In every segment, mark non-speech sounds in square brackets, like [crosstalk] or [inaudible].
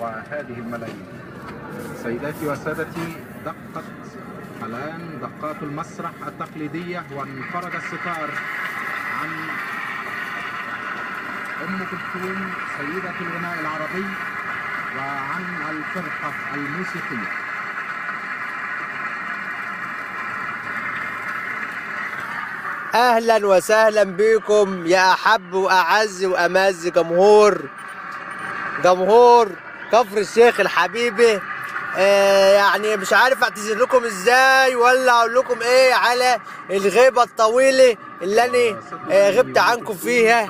وهذه الملايين. سيداتي وسادتي دقت الآن دقات المسرح التقليدية وانفرد الستار عن أم كلثوم سيدة الغناء العربي وعن الفرقة الموسيقية. أهلا وسهلا بكم يا أحب وأعز وامز جمهور جمهور كفر الشيخ الحبيبي. آه يعني مش عارف اعتذر لكم إزاي ولا أقول لكم إيه على الغيبة الطويلة اللي أنا آه غبت عنكم فيها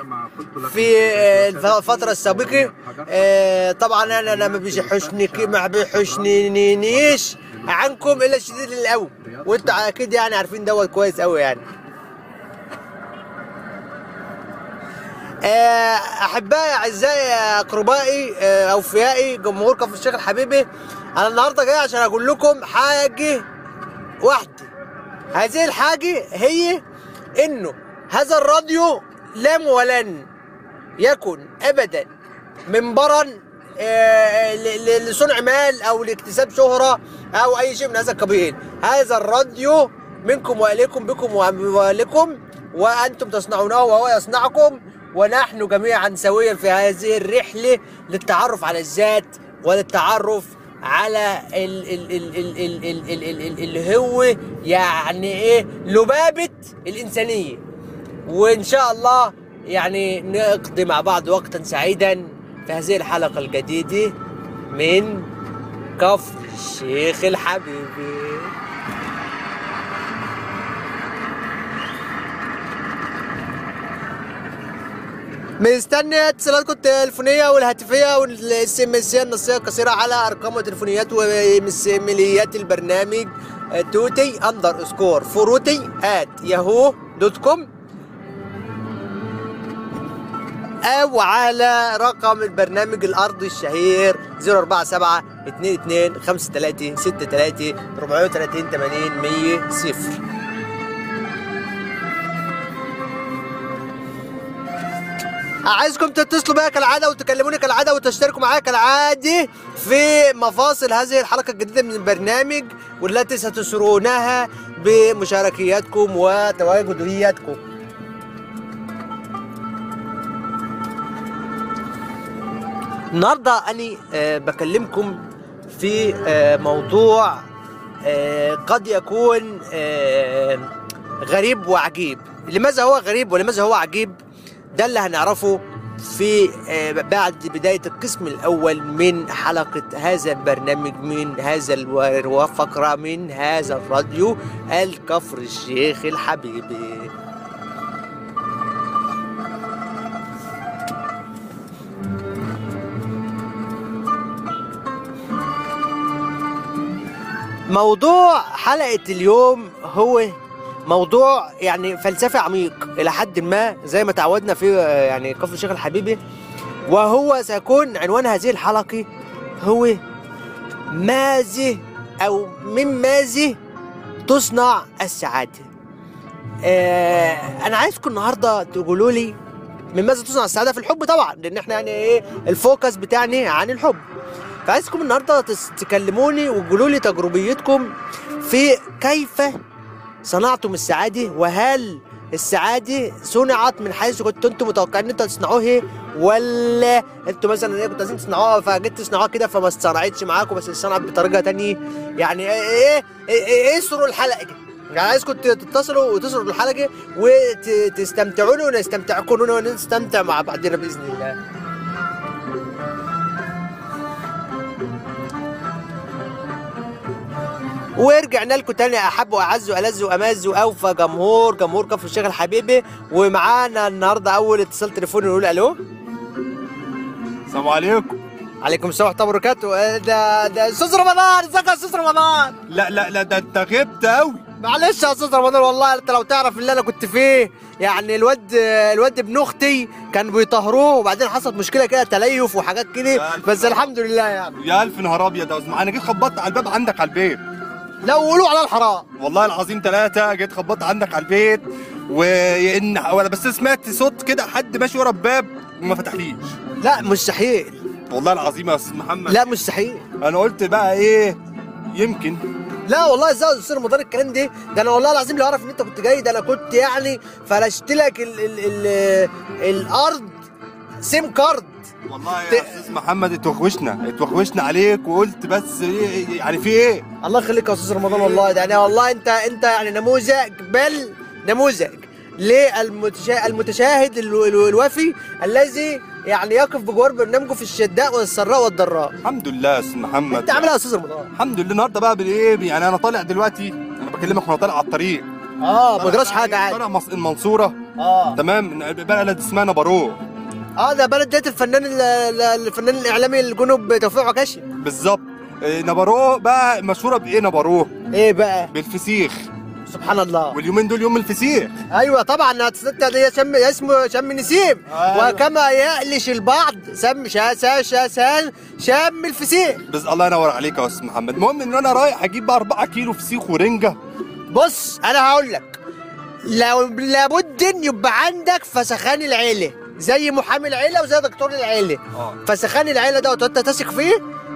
في آه، الفترة السابقة. آه، طبعا أنا أنا ما بيحشني ما بيحشنيش عنكم إلا الشديد القوي وأنتوا أكيد يعني عارفين دوت كويس قوي يعني. أحبائي أعزائي أقربائي آه، أوفيائي جمهور كفر الشيخ الحبيبي أنا النهارده جاي عشان أقول لكم حاجة واحدة. هذه الحاجة هي إنه هذا الراديو لم ولن يكن ابدا منبرا آه، لصنع مال أو لاكتساب شهرة أو أي شيء من هذا القبيل. هذا الراديو منكم وإليكم بكم وإليكم وأنتم تصنعونه وهو يصنعكم. ونحن جميعا سويا في هذه الرحلة للتعرف على الذات وللتعرف على ال ال ال ال ال ال ال ال ال اللي هو يعني إيه لبابة الإنسانية. وإن شاء الله يعني نقضي مع بعض وقتا سعيدا في هذه الحلقة الجديدة من كفر الشيخ الحبيبي. مستني اتصالاتكم التليفونية والهاتفية وال SMS النصية القصيرة على أرقام وتليفونيات وميليات البرنامج توتي underscore فروتي at ياهو dot com. أو على رقم البرنامج الارضي الشهير 047 22 53 63 430 80 100 صفر. عايزكم تتصلوا بيا كالعادة وتكلموني كالعادة وتشتركوا معايا كالعادة في مفاصل هذه الحلقة الجديدة من البرنامج والتي ستسرونها بمشاركياتكم وتواجدياتكم. النهارده أني آه، بكلمكم في آه، موضوع آه، قد يكون غريب وعجيب. لماذا هو غريب ولماذا هو عجيب؟ ده اللي هنعرفه في آه، بعد بداية القسم الأول من حلقة هذا البرنامج من هذا وفقرة من هذا الراديو الكفر الشيخ الحبيبي موضوع حلقة اليوم هو موضوع يعني فلسفي عميق إلى حد ما زي ما تعودنا في آه، يعني كفر الشيخ الحبيبي. وهو سيكون عنوان هذه الحلقة هو ماذا أو من ماذا تصنع السعادة؟ آه أنا عايزكم النهاردة تقولوا لي من ماذا تصنع السعادة؟ في الحب طبعا لأن إحنا يعني إيه الفوكس بتاعنا عن الحب. فعايزكم النهارده تكلموني وتقولوا لي تجربيتكم في كيف صنعتم السعادة؟ وهل السعادة صنعت من حيث كنتوا أنتم متوقعين إن أنتوا هتصنعوها؟ ولا أنتوا مثلا إيه كنتوا عايزين تصنعوها فجيت تصنعوها كده فما اتصنعتش معاكم بس اتصنعت بطريقة تانية؟ يعني إيه إيه إيه, إيه, إيه سروا الحلقة دي؟ يعني عايزكم تتصلوا وتصلوا الحلقة وتستمتعون ونستمتعكم ونستمتع مع بعضنا بإذن الله. ورجعنا لكم تاني أحب وأعز وألذ وامز وأوفى جمهور جمهور كفر الشيخ الحبيبي. ومعانا النهارده أول اتصال تليفوني نقول ألو. السلام عليكم. عليكم السلام ورحمة الله وبركاته. آه، ده ده أستاذ رمضان. ازيك يا أستاذ رمضان؟ لا لا لا ده انت غبت قوي معلش يا أستاذ رمضان والله انت لو تعرف اللي أنا كنت فيه يعني الواد الواد ابن أختي كان بيطهروه وبعدين حصلت مشكلة كده تليف وحاجات كده. يا بس الحمد لله يعني. يا ألف نهار أبيض يا. أنا جيت خبطت على الباب عندك على البيت. لا قولوا على الحرام. والله العظيم ثلاثة جيت خبطت عندك على البيت وإن وأنا بس سمعت صوت كده حد ماشي ورا الباب وما فتحليش. لا مستحيل والله العظيم يا أستاذ محمد. لا مستحيل أنا قلت بقى إيه يمكن. لا والله إزاي يا أستاذ رمضان الكلام ده ده أنا والله العظيم لو أعرف إن أنت كنت جاي ده أنا كنت يعني فرشت لك ال ال ال الأرض سيم كارد والله يا أستاذ محمد اتوخوشنا اتوخوشنا عليك وقلت بس إيه يعني في إيه؟ الله يخليك يا أستاذ رمضان والله يعني والله أنت أنت يعني نموذج بل نموذج للمتشا- المتشاهد ال- ال- الوفي الذي يعني يقف بجوار برنامجه في الشداء والسراء والضراء. الحمد لله يا أستاذ محمد. أنت عامل إيه يا أستاذ رمضان؟ الحمد لله. النهارده بقى بالإيه؟ يعني أنا طالع دلوقتي أنا بكلمك وأنا طالع على الطريق. آه ما جراش حاجة عادي. طالع المنصورة. آه. تمام؟ بلد اسمها نبارو آه ده بلد ديت الفنان ال- ال- الفنان الإعلامي الجنوب توفيق عكاشي. بالظبط. إيه، نبارو بقى مشهورة بإيه نبارو إيه بقى؟ بالفسيخ. سبحان الله. واليومين دول يوم الفسيخ. أيوه طبعا هتصدق دي شم اسمه شم نسيم. أيوة. وكما يألش البعض سم شا شا شا شا شم الفسيخ. بس الله ينور عليك يا أستاذ محمد. المهم إن أنا رايح أجيب بقى 4 كيلو فسيخ ورنجة. بص أنا هقول لك. لو لابد إن يبقى عندك فسخان العيلة. زي محامي العيلة وزي دكتور العيلة. آه. فسخان العيلة دوت انت تثق فيه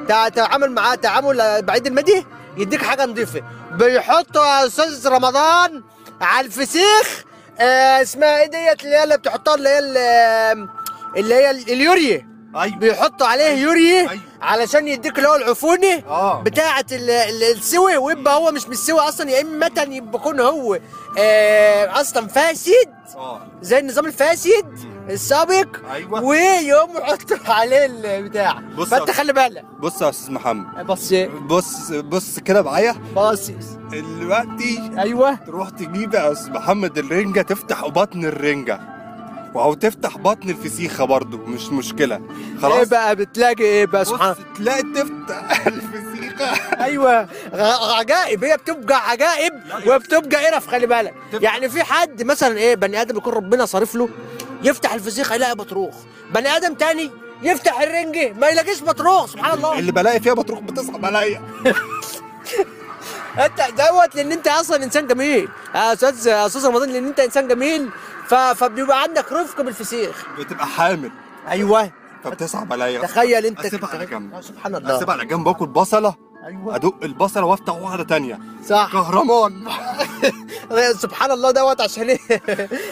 تع- تعامل معاه تعامل بعيد المدي يديك حاجة نظيفة. بيحطوا يا أستاذ رمضان على الفسيخ آه اسمها إيه ديت؟ اللي هي اللي بتحطها اللي هي ال- اللي هي ال- اليوريا أيوه. بيحطوا عليه يوريا أيوة. علشان يديك اللي هو العفونه آه. بتاعة ال- ال- السوي. ويبقى هو مش مستوي أصلا يا إما يكون هو آه أصلا فاسد آه. زي النظام الفاسد. السابق أيوه. ويقوم يحطوا عليه البتاع. بص فأنت خلي بالك. بص يا أستاذ محمد. بص بص بص كده معايا. بص. دلوقتي أيوه. تروح تجيب يا أستاذ محمد الرنجة تفتح بطن الرنجة. أو تفتح بطن الفسيخة برضو مش مشكلة. إيه خلاص بقى بتلاقي إيه بقى سبحان تلاقي تفتح [laughs] الفسيخة. أيوه. عجائب. هي بتبقى عجائب وبتبقى قرف خلي بالك. يعني في حد مثلا إيه بني آدم يكون ربنا صارف له يفتح الفسيخ يلاقي بطروخ. بني آدم تاني يفتح الرنجه ما يلاقيش بطروخ سبحان الله. اللي بلاقي فيها بتروح بتصعب عليا. [laughs] أنت دوت لأن أنت أصلا إنسان جميل. يا أستاذ يا أستاذ رمضان لأن أنت إنسان جميل ف... فبيبقى عندك رفق بالفسيخ. بتبقى حامل. أيوه. فبتصعب عليا. تخيل أنت أسيبها على جنب. سبحان الله. أسيبها على جنب اكل بصلة. أيوه. أدق البصله وأفتح واحدة تانية. صح. كهرمان. [laughs] سبحان الله دوت عشان إيه؟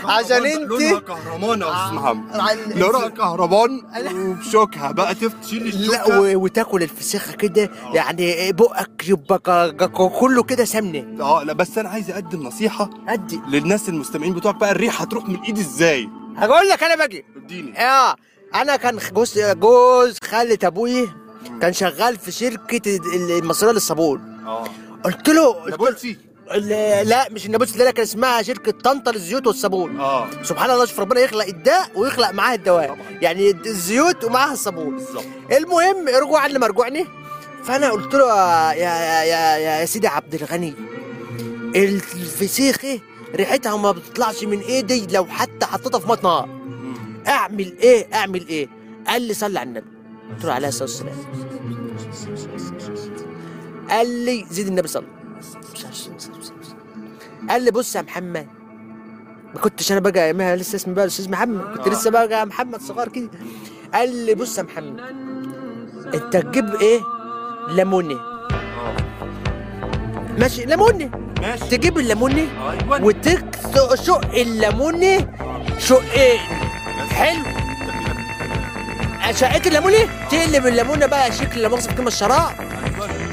عشان لونها انت كهرمان يا أستاذ محمد. عن- لونها كهرمان وبشوكها بقى تشيل لا الشوكة. و- وتاكل الفسيخة كده. يعني بقك يبقى كله كده سمنة. آه لا بس أنا عايز اقدم نصيحه أدي. للناس المستمعين بتوعك بقى. الريحة هتروح من ايدي إزاي؟ هقول لك أنا باجي. اديني. آه أنا كان جوز جوز خالة أبوي كان شغال في شركة المصرية للصابون. آه. قلت له قلت له لا لا، مش النابلسي ده كان اسمها شركة طنطا للزيوت والصابون. آه. سبحان الله شوف ربنا يخلق الداء ويخلق معاه الدواء. طبعا. يعني الزيوت ومعاها الصابون. بالظبط. المهم رجوعا لمرجوعني فأنا قلت له يا يا يا, يا سيدي عبد الغني الفسيخه ريحتها ما بتطلعش من إيدي لو حتى حطيتها في مم. أعمل إيه؟ أعمل إيه؟ قال لي صلي على النبي. قلت له عليه الصلاة. والسلام قال لي زيد النبي صلى قال لي بص يا محمد ما كنتش أنا بقى ايامها لسه اسمي بقى الاستاذ محمد كنت آه. لسه بقى محمد صغير كده. قال لي بص يا محمد أنت تجيب إيه؟ ليمونة. آه. ماشي ليمونة. ماشي. تجيب الليمونة أيوه وتشق الليمونة شقين حلو. شقيت الليمونة؟ تقلب الليمونة بقى شكل لا مؤاخذه في كلمة الشراب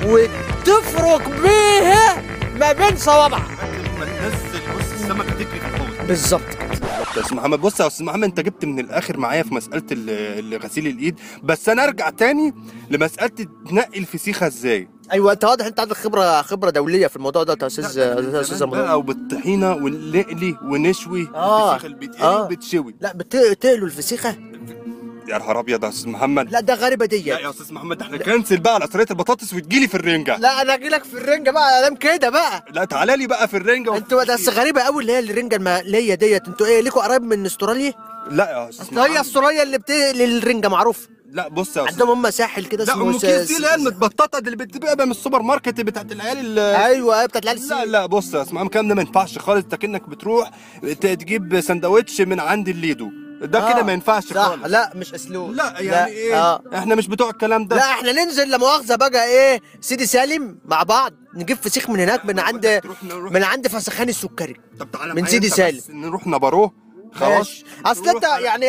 وتفرك بيها ما بين صوابعك. ما تنزل بص السمكه تجري في الحوض بالظبط. يا أستاذ محمد بص يا أستاذ محمد أنت جبت من الآخر معايا في مسألة ال- ال- غسيل الإيد. بس أنا أرجع تاني لمسألة تنقي الفسيخة إزاي؟ أيوه أنت واضح أنت عندك خبره خبرة دولية في الموضوع ده يا أستاذ يا أستاذ زمان بقى رمضان وبالطحينة ونقلي ونشوي آه. الفسيخ اللي بيتقلي آه. وبتشوي لا بتقلوا الفسيخة؟ يا نهار أبيض يا أستاذ محمد. لا ده غريبة دي لا يا أستاذ محمد إحنا كنسل بقى على طريقه البطاطس وتجيلي في الرنجة. لا أنا أجي لك في الرنجة بقى ادام كده بقى. لا تعالى لي بقى في الرنجة أنتوا بس غريبة قوي اللي هي الرنجة المقلية ديت. أنتوا إيه ليكوا قرايب من أستراليا؟ لا يا أستاذ اصل هي محمد. أستراليا اللي بتقلي الرنجه معروف. لا بص يا أستاذ. عندهم هم ساحل كده لا اسمه أم س- كيس دي اللي هي المتبططة دي اللي بتبيع بقى من السوبر ماركت بتاعت العيال ال- أيوه بتاعت العيال لا. لا بص يا اسمع الكلام ده ما ينفعش خالص. أنت كأنك بتروح تجيب سندوتش من عند الليدو. ده آه، كده ما ينفعش صح. خالص. لا مش أسلوب. لا يعني إيه؟ آه. إحنا مش بتوع الكلام ده. لا إحنا ننزل لا مؤاخذه بقى إيه سيدي سالم مع بعض نجيب فسيخ من هناك من عند من عند فسخان السكري. طب تعالى من سيدي سالم. نروح نبروه. خلاص. أصل أنت يعني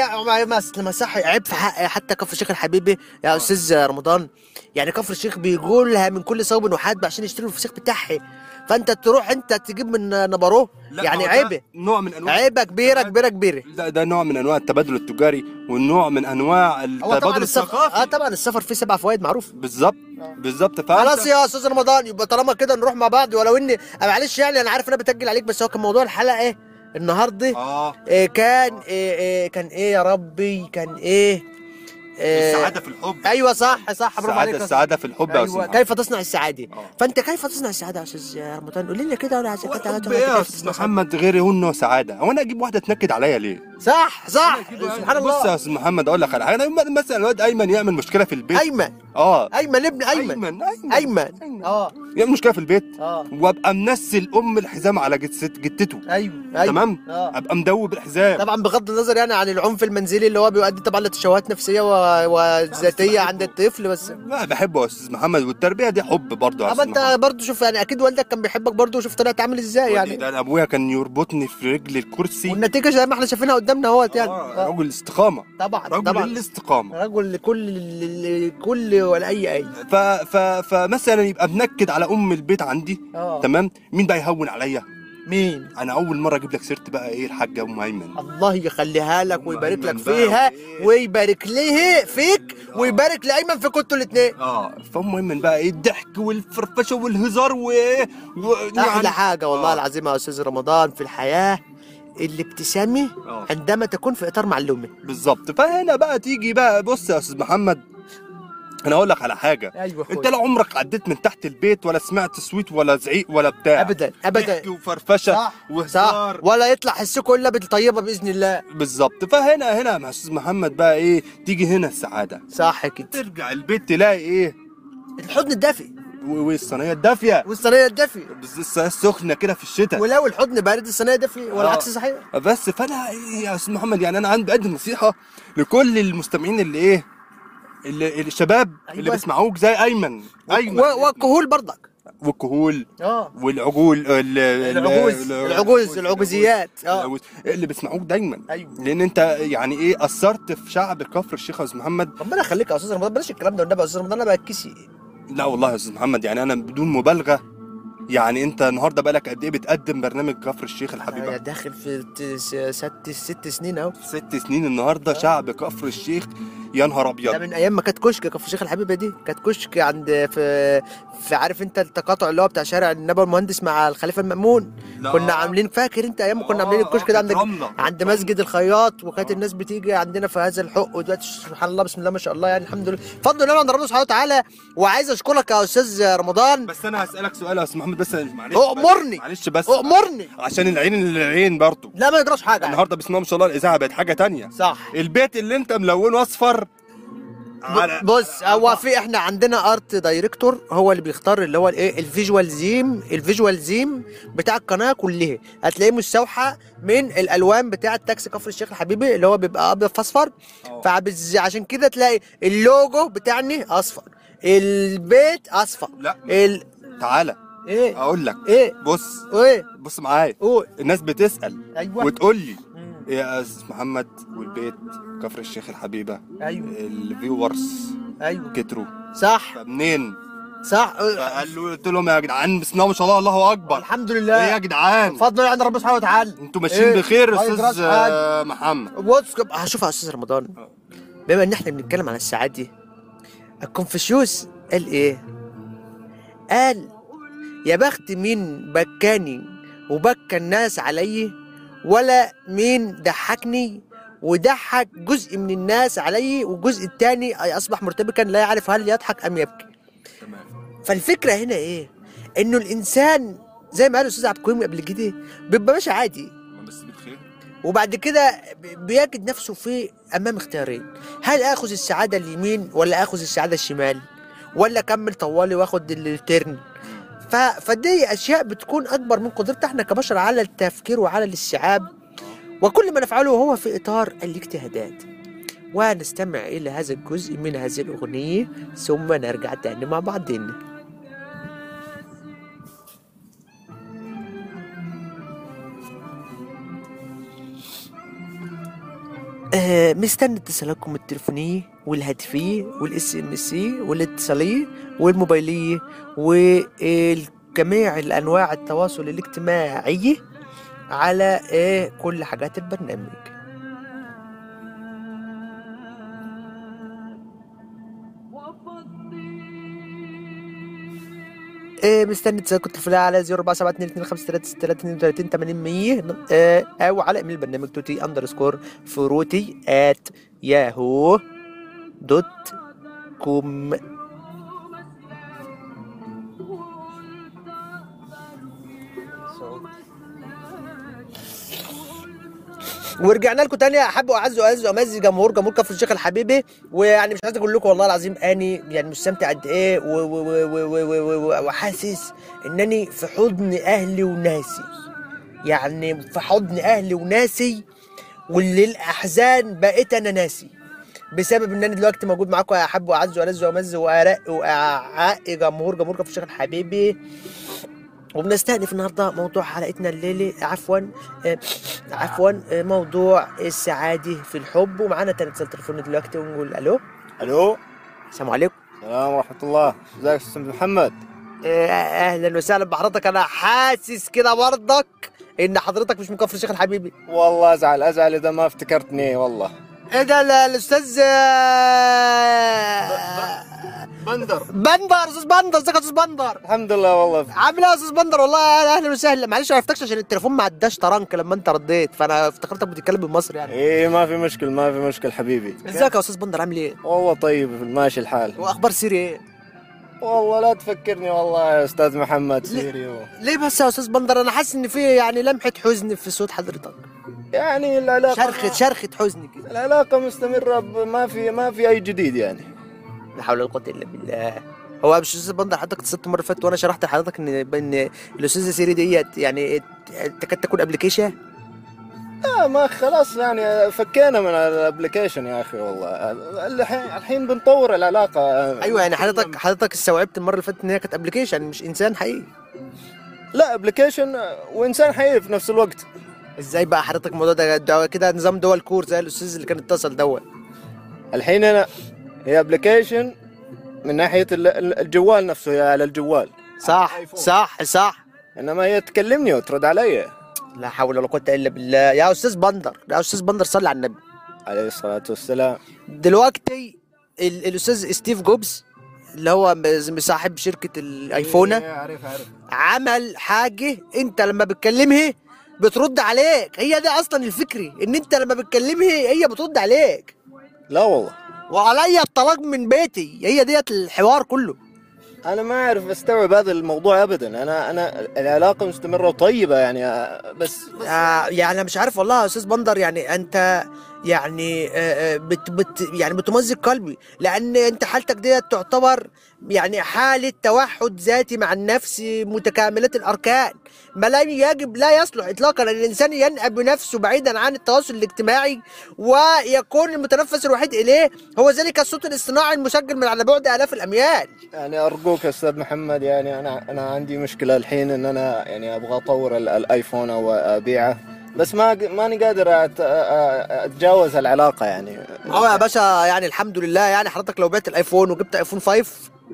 ما صح عيب في حق حتى كفر الشيخ الحبيبي يا أستاذ رمضان. يعني كفر الشيخ بيقولها من كل صوب وحاد عشان يشتروا الفسيخ بتاعها. فانت تروح انت تجيب من نبروه يعني عيبة. نوع من أنواع عيبة كبيرة كبيرة كبيرة. ده ده نوع من أنواع التبادل التجاري والنوع من أنواع التبادل السفر آه الثقافي طبعا السفر فيه سبع فوائد معروف. بالظبط بالظبط. خلاص يا أستاذ رمضان يبقى طالما كده نروح مع بعض. ولو اني معلش يعني أنا عارف إن أنا بتجل عليك بس هو كان موضوع الحلقة إيه؟ النهارده. آه. إيه كان إيه إيه كان إيه يا ربي؟ كان إيه؟ السعادة في الحب. أيوه صح صح. برافو عليك السعادة في الحب يا أيوة. كيف تصنع السعادة؟ آه. فأنت كيف تصنع السعادة يا أستاذ رمضان؟ قول لنا كده ولا يا أستاذ محمد غير انه سعادة. هو أنا أجيب واحدة تنكد عليا ليه؟ صح صح. سبحان بص يا الله. أستاذ محمد أقول لك على حاجة. مثلا الواد أيمن يعمل مشكلة في البيت. أيمن. آه. أيمن ابن أيمن. أيمن أيمن آه. يعمل مشكلة في البيت. آه. وأبقى منسل أم الحزام على جتته. أيوه أيوه. تمام؟ آه. أبقى مدوب الحزام. طبعا بغض النظر يعني عن العنف المنزلي اللي هو بيؤدي طبعا لتشوهات نفسية و- وذاتية عند الطفل بس لا بحبه يا أستاذ محمد. والتربية دي حب برضه يا أستاذ أنت برضه شوف يعني أكيد والدك كان بيحبك برضه. وشوف طلعت عامل إزاي يعني؟ ده أبويا كان يربطني في رجل الكرسي. والنتيجة زي ما إحنا شايفينها قدامنا اهوت يعني. آه، آه. رجل استقامة. طبعا رجل طبعا. الاستقامه رجل لكل لكل ولا أي أي. ف... ف... فمثلا يبقى بنكد على أم البيت عندي آه. تمام؟ مين بقى يهون عليا؟ مين؟ أنا أول مرة أجيب لك سيرة بقى إيه الحاجة ام ايمن الله يخليها لك ويبارك لك فيها؟ ويبارك ليه فيك ويبارك لأيمن في كنتوا الاثنين آه فأم ايمن بقى إيه الضحك والفرفشة والهزار و... و... أحلى حاجة والله آه. العظيم يا أستاذ رمضان في الحياة. الابتسامة آه. عندما تكون في إطار معلومة. بالظبط. فهنا بقى تيجي بقى بص يا أستاذ محمد أنا أقول لك على حاجة. أيوه أنت لا عمرك عديت من تحت البيت ولا سمعت صويت ولا زعيق ولا بتاع. ابدا ابدا. وفرفشة صح صح. وهزار ولا يطلع حسكم الا بالطيبة بإذن الله. بالظبط. فهنا هنا يا أستاذ محمد بقى إيه تيجي هنا السعادة. صح كده. ترجع البيت تلاقي إيه؟ الحضن الدافي و- والصينية الدافية. والصينية الدافي بس الصينيه السخنه كده في الشتاء. ولو الحضن بارد الصينية دافي والعكس آه. صحيح؟ بس فأنا يا أستاذ محمد يعني أنا عندي بقدم نصيحة لكل المستمعين اللي إيه اللي اللي- الشباب اللي أيوة. بيسمعوك زي أيمن. أيمن. والكهول برضك. والكهول. آه. والعجول ال- ال- العجوز. ال- العجوز العجوزيات. آه. اللي بيسمعوك دايما. أيوه. لأن أنت يعني إيه أثرت في شعب كفر الشيخ أستاذ محمد. ربنا يخليك يا أستاذ رمضان. بلاش الكلام ده والنبي يا أستاذ رمضان أنا بكسي لا والله يا أستاذ محمد يعني أنا بدون مبالغة يعني أنت النهارده بقالك قد إيه بتقدم برنامج كفر الشيخ أنا الحبيبه داخل في ست ست سنين أهو. ست سنين النهارده شعب كفر الشيخ يا نهار ده ابيض من أيام ما كانت كشك كفر الشيخ الحبيبة دي كانت كشك عند في في عارف أنت التقاطع اللي هو بتاع شارع النبوي المهندس مع الخليفة المأمون. لا. كنا عاملين فاكر أنت أيام كنا عاملين آه، الكشك ده عند. عند مسجد الخياط وكانت الناس بتيجي عندنا في هذا الحق ودلوقتي سبحان الله بسم الله ما شاء الله يعني الحمد لله. فضل الله عند ربنا سبحانه وتعالى. وعايز أشكرك يا أستاذ رمضان. بس أنا هسألك سؤال يا أستاذ محمد بس معلش أؤمرني. معلش بس. أؤمرني. عشان العين العين برضو. لا ما يجراش حاجة. النهارده بسم الله ما شاء الله الإذاعة بقت حاجة تانية. صح. البيت اللي أنت ملونه أصفر على بص هو في إحنا عندنا art director هو اللي بيختار اللي هو الايه ال visual theme ال visual theme بتاع القناة كلها. هتلاقيه مستوحى من الألوان بتاع تاكسي كفر الشيخ الحبيبة اللي هو بيبقى أبيض فاصفر أه. فعشان كده تلاقي اللوجو بتاعنا أصفر. البيت أصفر. لا. ال... تعالى. إيه؟ أقول لك. إيه؟ بص. إيه؟ بص معايا. قول. الناس بتسأل أيوه. وتقول لي إيه يا أستاذ محمد والبيت كفر الشيخ الحبيبة. أيوه. ال viewers أيوه. كتروا صح. فمنين؟ صح. فقال له قلت لهم يا جدعان بسم الله ما شاء الله الله أكبر. الحمد إيه يا لله جدعان فضل عند ربنا سبحانه وتعالى. أنتوا ماشيين إيه؟ بخير يجراش أستاذ محمد. بص هشوف يا أستاذ رمضان. آه. بما إن إحنا بنتكلم عن السعاده الكونفوشيوس قال إيه؟ قال يا بخت مين بكاني وبكى الناس علي؟ ولا مين ضحكني وضحك جزء من الناس علي والجزء الثاني أصبح مرتبكا لا يعرف هل يضحك أم يبكي. تمام فالفكرة هنا إيه؟ إنه الإنسان زي ما قال الأستاذ عبد الكريم قبل كده بيبقى ماشي عادي. وبعد كده بيجد نفسه في أمام اختيارين. هل آخذ السعادة اليمين ولا آخذ السعادة الشمال؟ ولا أكمل طوالي وآخد الترن. فدي أشياء بتكون أكبر من قدرتنا إحنا كبشر على التفكير وعلى الاستيعاب. وكل ما نفعله هو في إطار الاجتهادات. ونستمع إلى هذا الجزء من هذه الأغنية ثم نرجع تاني مع بعضنا. آه مستني اتصالاتكم التليفونية والهاتفية وال SMS والاتصالية والموبايلية وجميع الأنواع التواصل الاجتماعي على آه كل حاجات البرنامج. آه، مستني اتصالاتكم التليفونية على 0472253332 آه، أو على إيميل البرنامج توتي underscore فروتي at ياهو dot com ورجعنا لكم تاني احب وأعز وأعز وامزج جمهور جمهور كفر الشيخ الحبيبة ويعني مش عايز أقول لكم والله العظيم أني يعني مستمتع قد إيه وحاسس إنني في حضن أهلي وناسي. يعني في حضن أهلي وناسي وللأحزان بقيت أنا ناسي. بسبب إن أنا دلوقتي موجود معاكم يا احب وأعز والذ وامز وارق واعاق جمهور جمهور كفر الشيخ الحبيبي. وبنستأنف النهارده موضوع حلقتنا الليلة عفوا آه، عفوا آه، موضوع السعادة في الحب. ومعانا تاني اتصال تليفوني دلوقتي ونقول ألو. ألو. السلام عليكم. السلام ورحمة الله. إزيك أستاذ محمد؟ آه، أهلا وسهلا بحضرتك. أنا حاسس كده برضك إن حضرتك مش من كفر الشيخ الحبيبي. والله أزعل أزعل إذا ما افتكرتني والله. إيه ده ال- الأستاذ آه، بندر. بندر أستاذ بندر ازيك يا أستاذ بندر. الحمد لله والله. عامل إيه يا أستاذ بندر والله أهلا وسهلا. معلش ما عرفتكش عشان التليفون ما عداش ترنك لما أنت رديت. فأنا افتكرتك بتتكلم بالمصري يعني. إيه ما في مشكل ما في مشكل حبيبي. إزيك يا أستاذ بندر؟ عامل إيه؟ والله طيب ماشي الحال. وأخبار سيري إيه؟ والله لا تفكرني والله يا أستاذ محمد سيري و... ليه بس يا أستاذ بندر؟ أنا حاسس إن في يعني لمحة حزن في صوت حضرتك. يعني العلاقة شرخه شرخه حزن كده العلاقة مستمرة ب- ما في ما في أي جديد يعني. لا حول ولا قوة إلا بالله. هو مش أستاذ بندر حضرتك اتصلت المره اللي فاتت وأنا شرحت لحضرتك إن إن الأستاذة سيري ديت يعني تكاد تكون application لا ما خلاص يعني فكينا من ال application يا أخي والله. الحين الحين بنطور العلاقة. أيوه يعني حضرتك حضرتك استوعبت المرة اللي فاتت إن هي كانت application مش إنسان حقيقي. لا application وإنسان حقيقي في نفس الوقت. إزاي بقى حضرتك الموضوع ده كده؟ نظام dual core زي الأستاذ اللي كان اتصل دوت. الحين أنا هي application من ناحية ال- ال- الجوال نفسه هي على الجوال. صح. صح صح. إنما هي تكلمني وترد علي. لا حول ولا قوة إلا بالله. يا أستاذ بندر يا أستاذ بندر صلي على النبي. عليه الصلاة والسلام. دلوقتي ال- الأستاذ ستيف جوبز اللي هو صاحب شركة الآيفون عارف عارف. عمل حاجة أنت لما بتكلمها بترد عليك. هي ده أصلا الفكري إن أنت لما بتكلمها هي بترد عليك. لا والله. وعليا الطلاق من بيتي. هي ديت الحوار كله. أنا ما أعرف أستوعب هذا الموضوع ابدا. أنا أنا العلاقة مستمرة وطيبة يعني بس, بس آه يعني أنا مش عارف والله يا أستاذ بندر يعني أنت يعني آه آه، بت بت يعني بتمزق قلبي. لأن أنت حالتك ديت تعتبر يعني حالة توحد ذاتي مع النفس متكاملة الأركان. ما لا يجب لا يصلح اطلاقا أن الإنسان ينأى بنفسه بعيدا عن التواصل الاجتماعي ويكون المتنفس الوحيد إليه. هو ذلك الصوت الاصطناعي المسجل من على بعد آلاف الأميال. يعني أرجوك أستاذ محمد يعني أنا أنا عندي مشكلة الحين إن أنا يعني أبغى أطور ال- الآيفون أو أبيعه. بس ما ماني قادر أت- أتجاوز العلاقة يعني. آه يا باشا يعني الحمد لله يعني حضرتك لو بعت الآيفون وجبت آيفون 5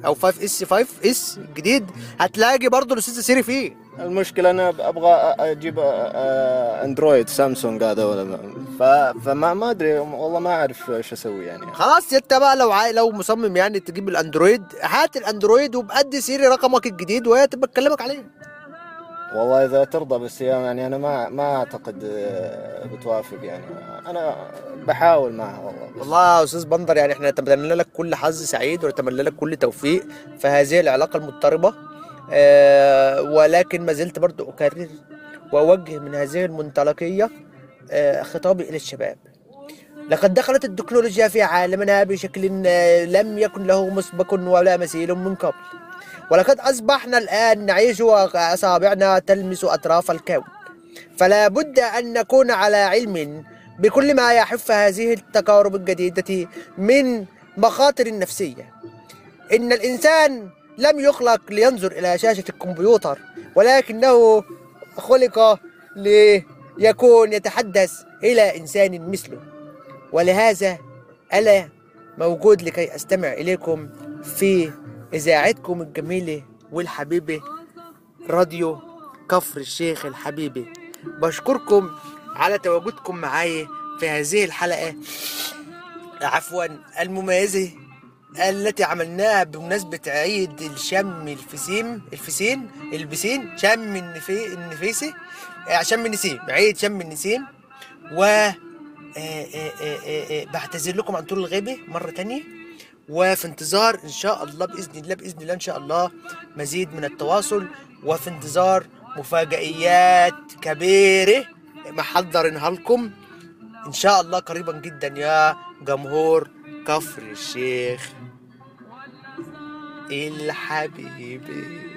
أو 5 S 5 S جديد هتلاقي برضه الأستاذ سيري فيه. المشكلة أنا أبغى أجيب أندرويد سامسونج هذا ولا ف... فما ما أدري والله ما أعرف إيش أسوي يعني. خلاص أنت بقى لو عاي... لو مصمم يعني تجيب الأندرويد هات الأندرويد وادي سيري رقمك الجديد وهي تبقى تكلمك عليه. والله إذا ترضى بس يعني أنا ما ما أعتقد آه، بتوافق يعني. أنا بحاول معها والله. بس والله يا أستاذ بندر يعني إحنا نتمنى لك كل حظ سعيد ونتمنى لك كل توفيق في هذه العلاقة المضطربة. آه ولكن ما زلت برضو أكرر وأوجه من هذه المنطلقية آه خطابي إلى الشباب. لقد دخلت التكنولوجيا في عالمنا بشكل آه، لم يكن له مسبق ولا مثيل من قبل. ولقد أصبحنا الآن نعيش وأصابعنا تلمس أطراف الكون. فلا بد أن نكون على علم بكل ما يحف هذه التجارب الجديدة من مخاطر نفسية. إن الإنسان لم يخلق لينظر إلى شاشة الكمبيوتر ولكنه خلق ليكون يتحدث إلى إنسان مثله. ولهذا أنا موجود لكي أستمع إليكم في إذاعتكم الجميلة والحبيبة راديو كفر الشيخ الحبيبي بشكركم على تواجدكم معايا في هذه الحلقة عفوا المميزة التي عملناها بمناسبة عيد الشم الفسيم الفسين البسين شم النفي النفيسي آه، شم النسيم عيد شم النسيم. و آه، آه، بعتذر لكم عن طول الغيبة مرة تانية. وفي انتظار إن شاء الله بإذن الله بإذن الله إن شاء الله مزيد من التواصل. وفي انتظار مفاجئيات كبيرة محضرينها لكم إن شاء الله قريبا جدا يا جمهور كفر الشيخ الحبيبي